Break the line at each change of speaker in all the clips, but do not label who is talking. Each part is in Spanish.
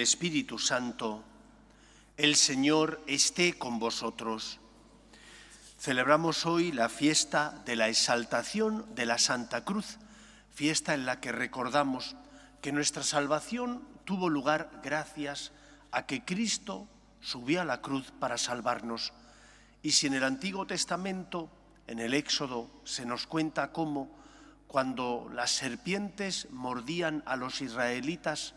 Espíritu Santo, el Señor esté con vosotros. Celebramos hoy la fiesta de la exaltación de la Santa Cruz, fiesta en la que recordamos que nuestra salvación tuvo lugar gracias a que Cristo subió a la cruz para salvarnos. Y si en el Antiguo Testamento, en el Éxodo, se nos cuenta cómo cuando las serpientes mordían a los israelitas,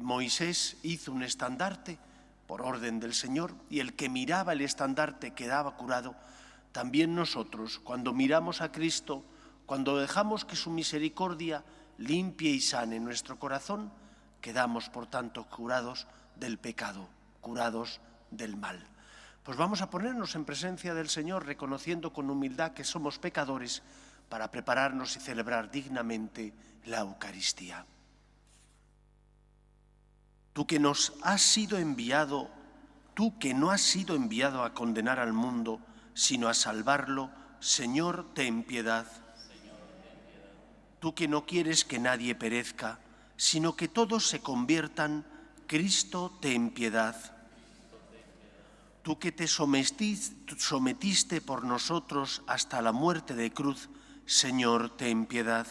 Moisés hizo un estandarte por orden del Señor y el que miraba el estandarte quedaba curado. También nosotros, cuando miramos a Cristo, cuando dejamos que su misericordia limpie y sane nuestro corazón, quedamos, por tanto, curados del pecado, curados del mal. Pues vamos a ponernos en presencia del Señor, reconociendo con humildad que somos pecadores, para prepararnos y celebrar dignamente la Eucaristía. Tú que nos has sido enviado, tú que no has sido enviado a condenar al mundo, sino a salvarlo, Señor, ten piedad. Tú que no quieres que nadie perezca, sino que todos se conviertan, Cristo, ten piedad. Tú que te sometiste por nosotros hasta la muerte de cruz, Señor, ten piedad.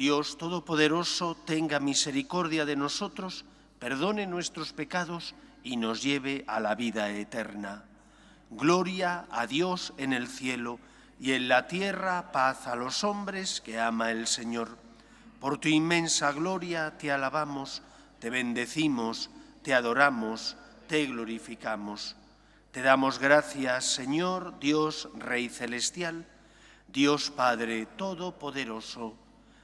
Dios Todopoderoso, tenga misericordia de nosotros, perdone nuestros pecados y nos lleve a la vida eterna. Gloria a Dios en el cielo y en la tierra paz a los hombres que ama el Señor. Por tu inmensa gloria te alabamos, te bendecimos, te adoramos, te glorificamos. Te damos gracias, Señor, Dios, Rey Celestial, Dios Padre Todopoderoso,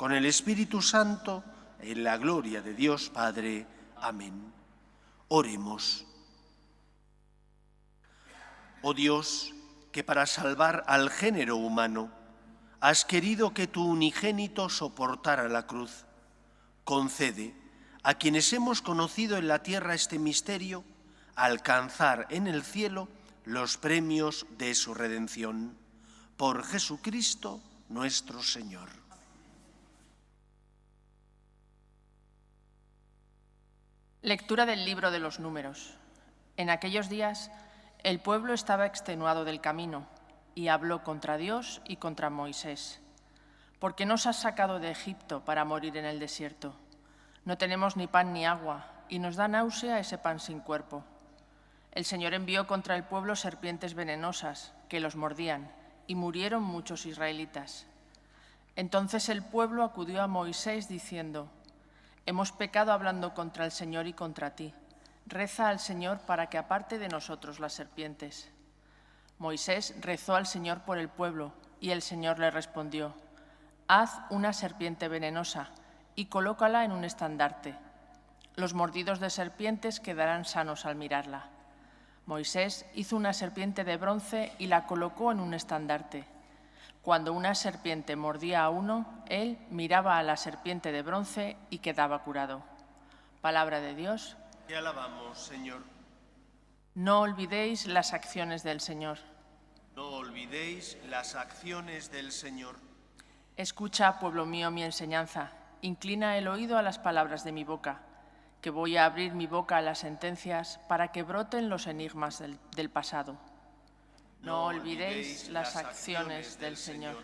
con el Espíritu Santo, en la gloria de Dios Padre. Amén. Oremos. Oh Dios, que para salvar al género humano has querido que tu unigénito soportara la cruz, concede a quienes hemos conocido en la tierra este misterio, alcanzar en el cielo los premios de su redención. Por Jesucristo nuestro Señor.
Lectura del libro de los números. En aquellos días el pueblo estaba extenuado del camino y habló contra Dios y contra Moisés. ¿Por qué nos has sacado de Egipto para morir en el desierto? No tenemos ni pan ni agua y nos da náusea ese pan sin cuerpo. El Señor envió contra el pueblo serpientes venenosas que los mordían y murieron muchos israelitas. Entonces el pueblo acudió a Moisés diciendo, Hemos pecado hablando contra el Señor y contra ti. Reza al Señor para que aparte de nosotros las serpientes. Moisés rezó al Señor por el pueblo y el Señor le respondió, Haz una serpiente venenosa y colócala en un estandarte. Los mordidos de serpientes quedarán sanos al mirarla. Moisés hizo una serpiente de bronce y la colocó en un estandarte. Cuando una serpiente mordía a uno, él miraba a la serpiente de bronce y quedaba curado. Palabra de Dios.
Te alabamos, Señor.
No olvidéis las acciones del Señor.
No olvidéis las acciones del Señor.
Escucha, pueblo mío, mi enseñanza. Inclina el oído a las palabras de mi boca que voy a abrir mi boca a las sentencias para que broten los enigmas del, pasado. No olvidéis las acciones del Señor.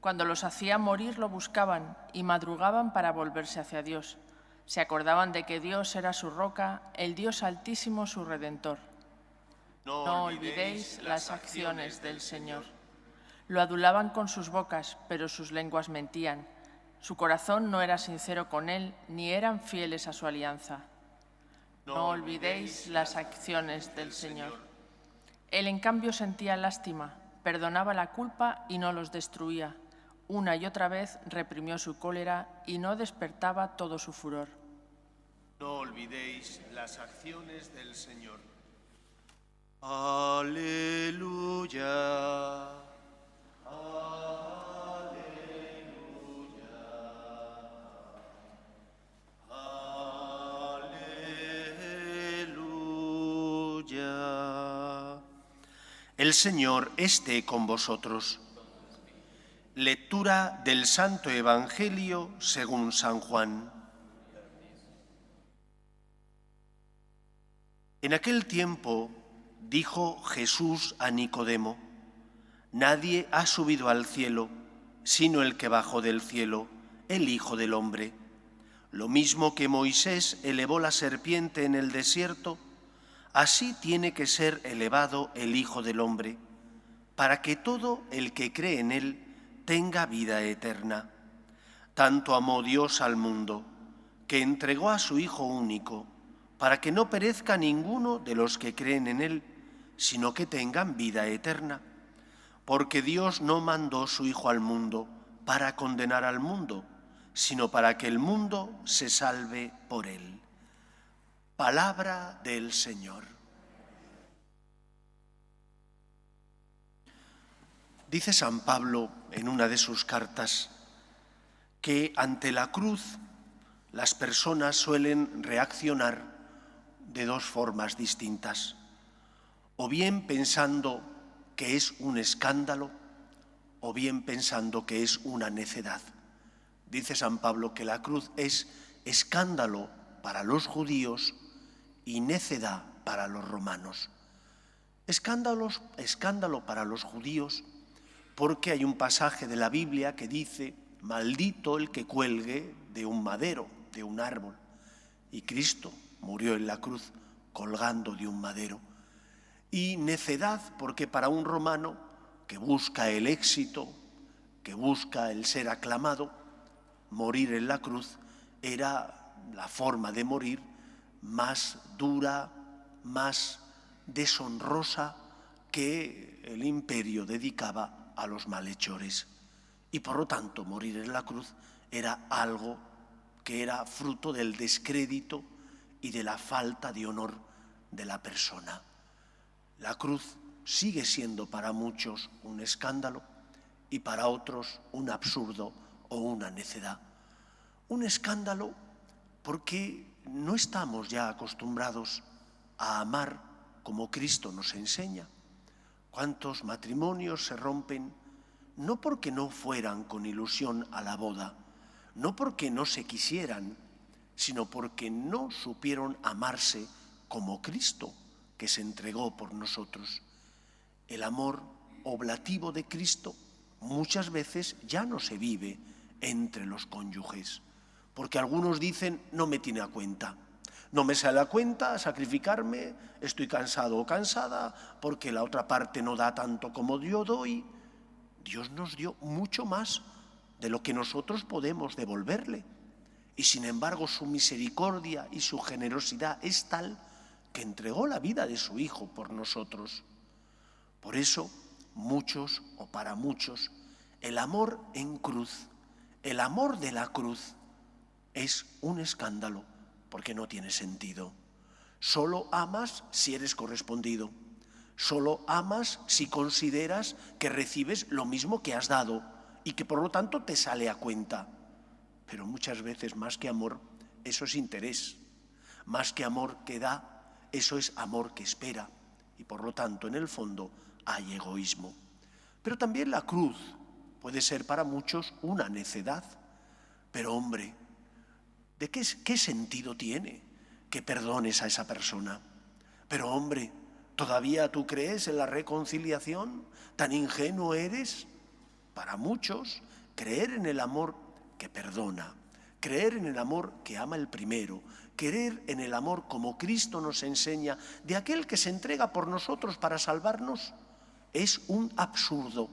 Cuando los hacía morir lo buscaban y madrugaban para volverse hacia Dios. Se acordaban de que Dios era su roca, el Dios altísimo su redentor. No olvidéis las acciones del Señor. Lo adulaban con sus bocas, pero sus lenguas mentían. Su corazón no era sincero con él, ni eran fieles a su alianza. No olvidéis las acciones del Señor. Él, en cambio, sentía lástima, perdonaba la culpa y no los destruía. Una y otra vez reprimió su cólera y no despertaba todo su furor.
No olvidéis las acciones del Señor. Aleluya. Aleluya. El Señor esté con vosotros. Lectura del Santo Evangelio según San Juan. En aquel tiempo dijo Jesús a Nicodemo, Nadie ha subido al cielo, sino el que bajó del cielo, el Hijo del Hombre. Lo mismo que Moisés elevó la serpiente en el desierto, así tiene que ser elevado el Hijo del Hombre, para que todo el que cree en él tenga vida eterna. Tanto amó Dios al mundo, que entregó a su Hijo único, para que no perezca ninguno de los que creen en él, sino que tengan vida eterna. Porque Dios no mandó su Hijo al mundo para condenar al mundo, sino para que el mundo se salve por él. Palabra del Señor. Dice San Pablo en una de sus cartas que ante la cruz las personas suelen reaccionar de dos formas distintas, o bien pensando que es un escándalo, o bien pensando que es una necedad. Dice San Pablo que la cruz es escándalo para los judíos y necedad para los romanos. Escándalos, escándalo para los judíos porque hay un pasaje de la Biblia que dice, maldito el que cuelgue de un madero, de un árbol. Y Cristo murió en la cruz colgando de un madero. Y necedad porque para un romano que busca el éxito, que busca el ser aclamado, morir en la cruz era la forma de morir más dura, más deshonrosa que el imperio dedicaba a los malhechores. Y por lo tanto morir en la cruz era algo que era fruto del descrédito y de la falta de honor de la persona. La cruz sigue siendo para muchos un escándalo y para otros un absurdo o una necedad. Un escándalo porque no estamos ya acostumbrados a amar como Cristo nos enseña. ¿Cuántos matrimonios se rompen no porque no fueran con ilusión a la boda, no porque no se quisieran, sino porque no supieron amarse como Cristo, que se entregó por nosotros? El amor oblativo de Cristo muchas veces ya no se vive entre los cónyuges porque algunos dicen, no me tiene a cuenta. No me sale a cuenta sacrificarme, estoy cansado o cansada, porque la otra parte no da tanto como yo doy. Dios nos dio mucho más de lo que nosotros podemos devolverle. Y sin embargo su misericordia y su generosidad es tal que entregó la vida de su Hijo por nosotros. Por eso, muchos o para muchos, el amor en cruz, el amor de la cruz, es un escándalo porque no tiene sentido. Solo amas si eres correspondido. Solo amas si consideras que recibes lo mismo que has dado y que por lo tanto te sale a cuenta. Pero muchas veces más que amor, eso es interés. Más que amor que da, eso es amor que espera. Y por lo tanto, en el fondo, hay egoísmo. Pero también la cruz puede ser para muchos una necedad. Pero hombre, ¿De qué, qué sentido tiene que perdones a esa persona? Pero hombre, ¿todavía tú crees en la reconciliación? ¿Tan ingenuo eres? Para muchos, creer en el amor que perdona, creer en el amor que ama el primero, creer en el amor como Cristo nos enseña, de aquel que se entrega por nosotros para salvarnos, es un absurdo.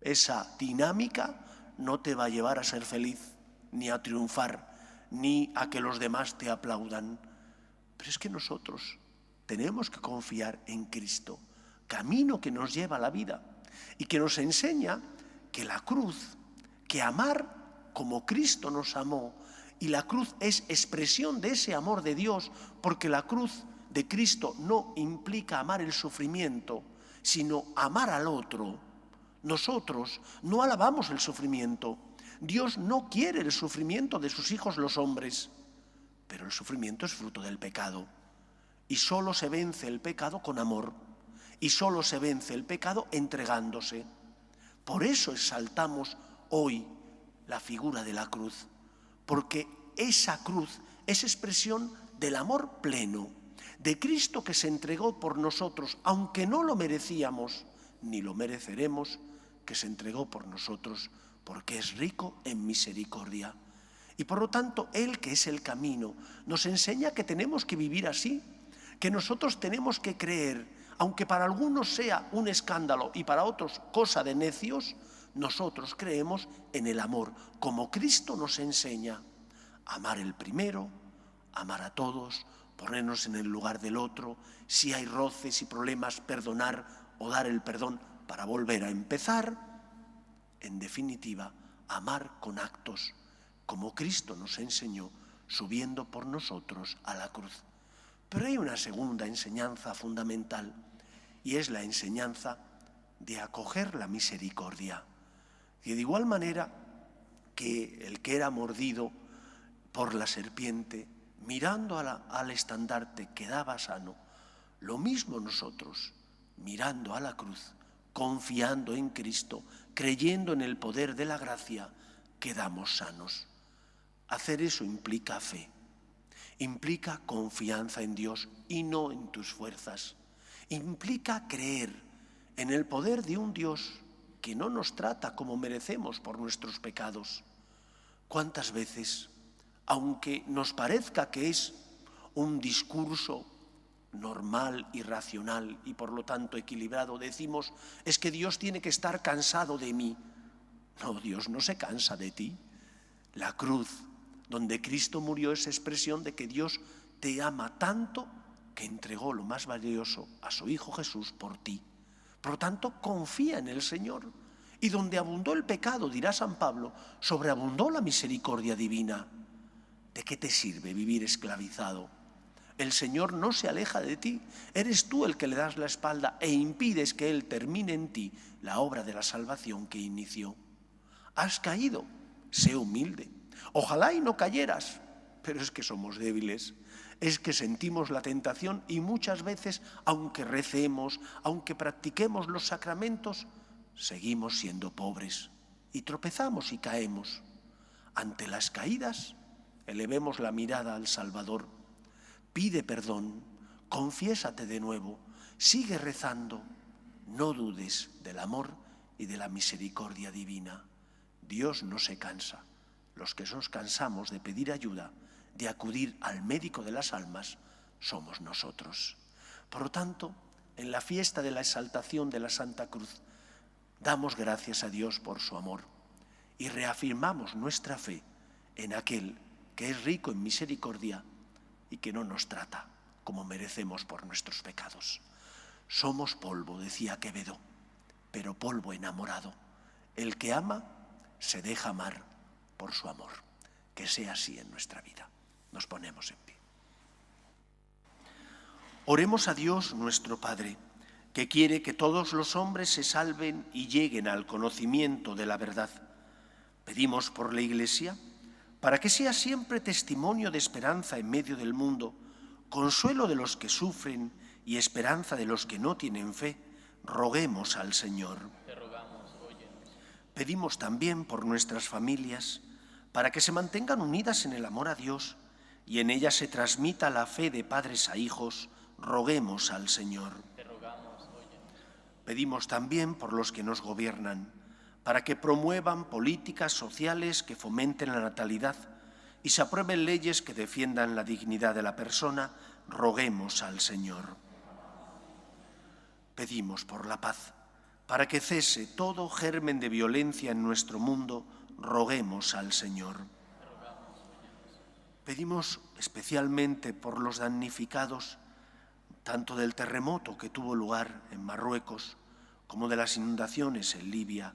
Esa dinámica no te va a llevar a ser feliz ni a triunfar, ni a que los demás te aplaudan. Pero es que nosotros tenemos que confiar en Cristo, camino que nos lleva a la vida y que nos enseña que la cruz, que amar como Cristo nos amó, y la cruz es expresión de ese amor de Dios, porque la cruz de Cristo no implica amar el sufrimiento, sino amar al otro. Nosotros no alabamos el sufrimiento. Dios no quiere el sufrimiento de sus hijos los hombres, pero el sufrimiento es fruto del pecado. Y solo se vence el pecado con amor. Y solo se vence el pecado entregándose. Por eso exaltamos hoy la figura de la cruz, porque esa cruz es expresión del amor pleno de Cristo que se entregó por nosotros, aunque no lo merecíamos, ni lo mereceremos, que se entregó por nosotros, porque es rico en misericordia. Y por lo tanto, Él que es el camino, nos enseña que tenemos que vivir así, que nosotros tenemos que creer, aunque para algunos sea un escándalo y para otros cosa de necios, nosotros creemos en el amor, como Cristo nos enseña. Amar el primero, amar a todos, ponernos en el lugar del otro, si hay roces y problemas, perdonar o dar el perdón para volver a empezar. En definitiva, amar con actos, como Cristo nos enseñó, subiendo por nosotros a la cruz. Pero hay una segunda enseñanza fundamental, y es la enseñanza de acoger la misericordia. Y de igual manera que el que era mordido por la serpiente mirando al estandarte quedaba sano, lo mismo nosotros, mirando a la cruz, confiando en Cristo, creyendo en el poder de la gracia, quedamos sanos. Hacer eso implica fe, implica confianza en Dios y no en tus fuerzas. Implica creer en el poder de un Dios que no nos trata como merecemos por nuestros pecados. ¿Cuántas veces aunque nos parezca que es un discurso normal y racional y por lo tanto equilibrado, decimos, es que Dios tiene que estar cansado de mí. No, Dios no se cansa de ti. La cruz, donde Cristo murió, es expresión de que Dios te ama tanto que entregó lo más valioso a su Hijo Jesús por ti. Por lo tanto, confía en el Señor. Y donde abundó el pecado, dirá San Pablo, sobreabundó la misericordia divina. ¿De qué te sirve vivir esclavizado? El Señor no se aleja de ti, eres tú el que le das la espalda e impides que Él termine en ti la obra de la salvación que inició. Has caído, sé humilde. Ojalá y no cayeras, pero es que somos débiles, es que sentimos la tentación y muchas veces, aunque recemos, aunque practiquemos los sacramentos, seguimos siendo pobres y tropezamos y caemos. Ante las caídas, Elevemos la mirada al Salvador. Pide perdón, confiésate de nuevo, sigue rezando. No dudes del amor y de la misericordia divina. Dios no se cansa. Los que nos cansamos de pedir ayuda, de acudir al médico de las almas, somos nosotros. Por lo tanto, en la fiesta de la exaltación de la Santa Cruz, damos gracias a Dios por su amor y reafirmamos nuestra fe en aquel que es rico en misericordia y que no nos trata como merecemos por nuestros pecados. Somos polvo, decía Quevedo, pero polvo enamorado. El que ama se deja amar por su amor. Que sea así en nuestra vida. Nos ponemos en pie. Oremos a Dios nuestro Padre, que quiere que todos los hombres se salven y lleguen al conocimiento de la verdad. Pedimos por la Iglesia para que sea siempre testimonio de esperanza en medio del mundo, consuelo de los que sufren y esperanza de los que no tienen fe, roguemos al Señor. Pedimos también por nuestras familias, para que se mantengan unidas en el amor a Dios y en ellas se transmita la fe de padres a hijos, roguemos al Señor. Pedimos también por los que nos gobiernan, para que promuevan políticas sociales que fomenten la natalidad y se aprueben leyes que defiendan la dignidad de la persona, roguemos al Señor. Pedimos por la paz, para que cese todo germen de violencia en nuestro mundo, roguemos al Señor. Pedimos especialmente por los damnificados, tanto del terremoto que tuvo lugar en Marruecos como de las inundaciones en Libia,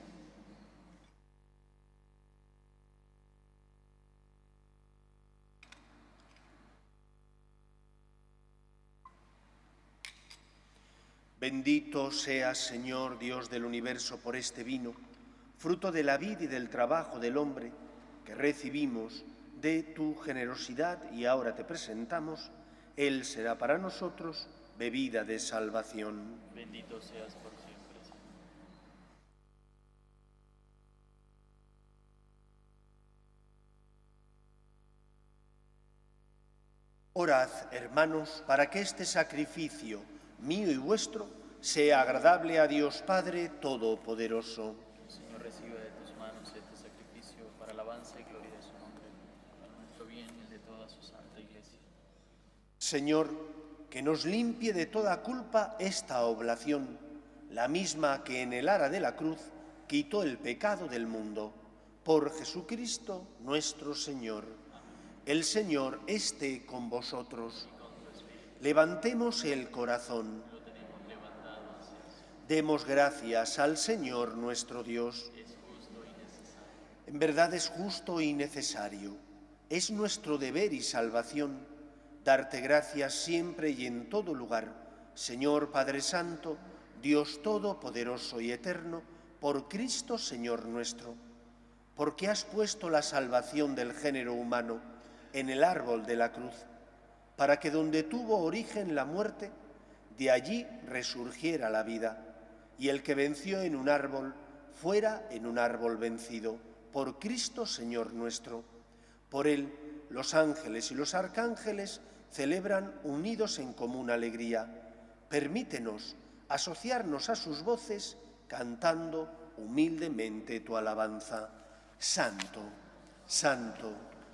Bendito seas, Señor Dios del universo, por este vino, fruto de la vida y del trabajo del hombre, que recibimos de tu generosidad y ahora te presentamos. Él será para nosotros bebida de salvación.
Bendito seas por siempre.
Orad, hermanos, para que este sacrificio mío y vuestro sea agradable a Dios Padre Todopoderoso.
Señor, recibe de tus manos este sacrificio para alabanza y gloria de su nombre, para nuestro bien y el de toda su santa iglesia.
Señor, que nos limpie de toda culpa esta oblación, la misma que en el ara de la cruz quitó el pecado del mundo. Por Jesucristo nuestro Señor. El Señor esté con vosotros. Levantemos el corazón. Demos gracias al Señor nuestro Dios. En verdad es justo y necesario. Es nuestro deber y salvación darte gracias siempre y en todo lugar, Señor Padre Santo, Dios Todopoderoso y Eterno, por Cristo Señor nuestro, porque has puesto la salvación del género humano en el árbol de la cruz, para que donde tuvo origen la muerte, de allí resurgiera la vida, y el que venció en un árbol fuera en un árbol vencido, por Cristo Señor nuestro. Por él los ángeles y los arcángeles celebran unidos en común alegría. Permítenos asociarnos a sus voces cantando humildemente tu alabanza. Santo, santo,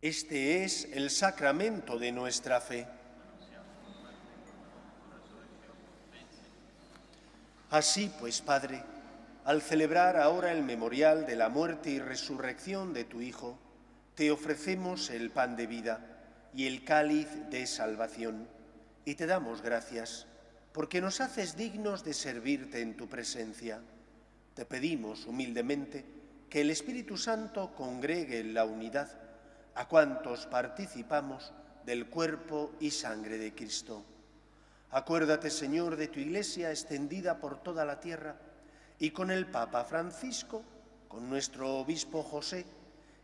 Este es el sacramento de nuestra fe. Así pues, Padre, Al celebrar ahora el memorial de la muerte y resurrección de tu Hijo, te ofrecemos el pan de vida y el cáliz de salvación, y te damos gracias porque nos haces dignos de servirte en tu presencia. Te pedimos humildemente que el Espíritu Santo congregue en la unidad a cuantos participamos del cuerpo y sangre de Cristo. Acuérdate, Señor, de tu iglesia extendida por toda la tierra y con el Papa Francisco, con nuestro obispo José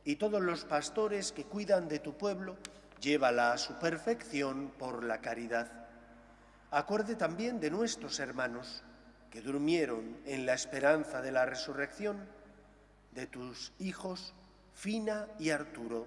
y todos los pastores que cuidan de tu pueblo, llévala a su perfección por la caridad. Acuerde también de nuestros hermanos que durmieron en la esperanza de la resurrección, de tus hijos Fina y Arturo,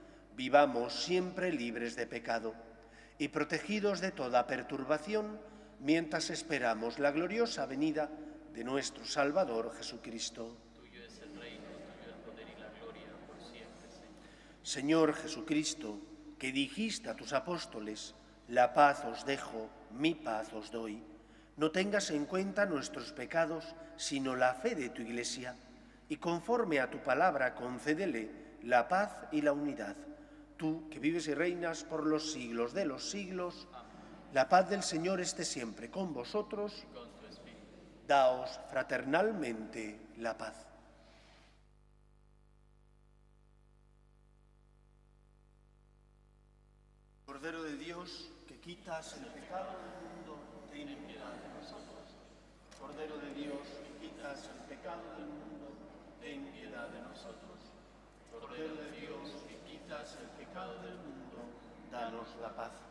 vivamos siempre libres de pecado y protegidos de toda perturbación mientras esperamos la gloriosa venida de nuestro Salvador Jesucristo.
Tuyo es el reino, tuyo el poder y la gloria por siempre, Señor.
Señor Jesucristo, que dijiste a tus apóstoles, la paz os dejo, mi paz os doy. No tengas en cuenta nuestros pecados, sino la fe de tu Iglesia, y conforme a tu palabra concédele la paz y la unidad tú que vives y reinas por los siglos de los siglos, la paz del Señor esté siempre con vosotros. Daos fraternalmente la paz. Cordero de Dios, que quitas el pecado del mundo, ten piedad de nosotros. Cordero de Dios, que quitas el pecado del mundo, ten piedad de nosotros. Cordero de Dios, quitas el pecado del mundo, danos la paz.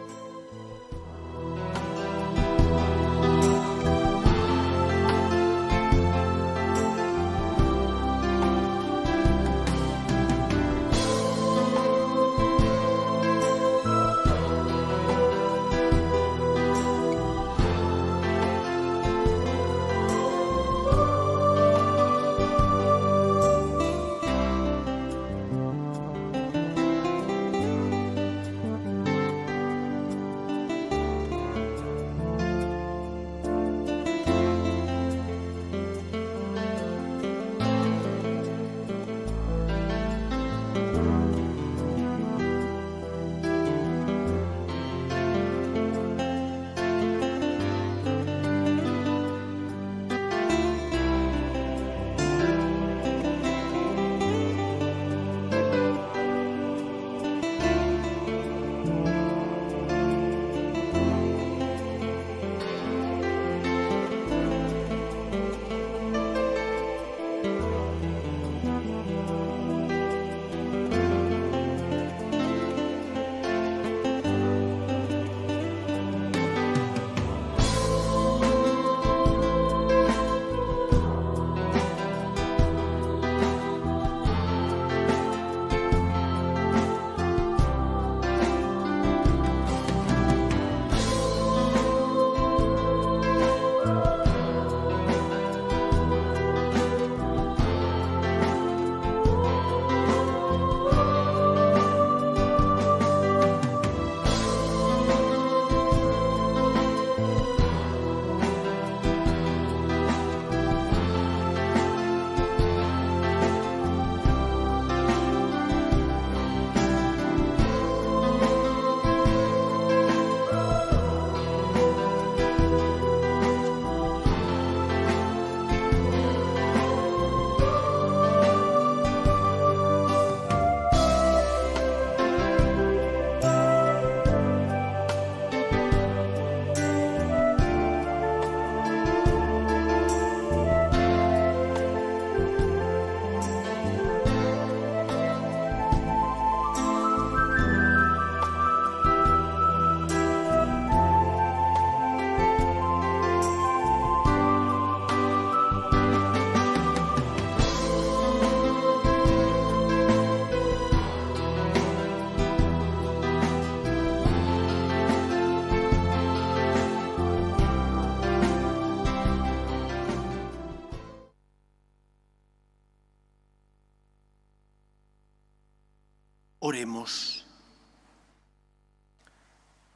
Oremos.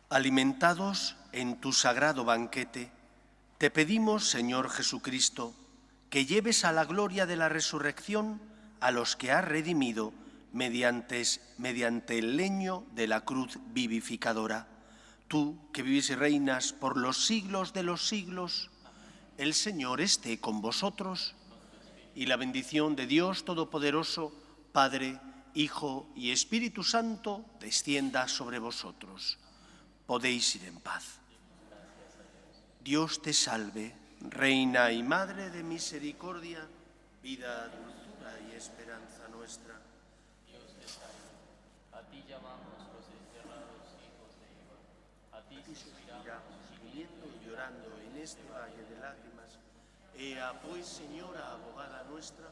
Alimentados en tu sagrado banquete, te pedimos, Señor Jesucristo, que lleves a la gloria de la resurrección a los que has redimido mediante, mediante el leño de la cruz vivificadora. Tú, que vivís y reinas por los siglos de los siglos, el Señor esté con vosotros y la bendición de Dios Todopoderoso, Padre, Hijo y Espíritu Santo, descienda sobre vosotros. Podéis ir en paz. Dios te salve, Reina y Madre de misericordia, vida, dulzura y esperanza nuestra.
Dios te salve. A ti llamamos los desterrados hijos de Eva. A ti suspiramos,
gimiendo y llorando en este valle de lágrimas. Ea pues, Señora, abogada nuestra,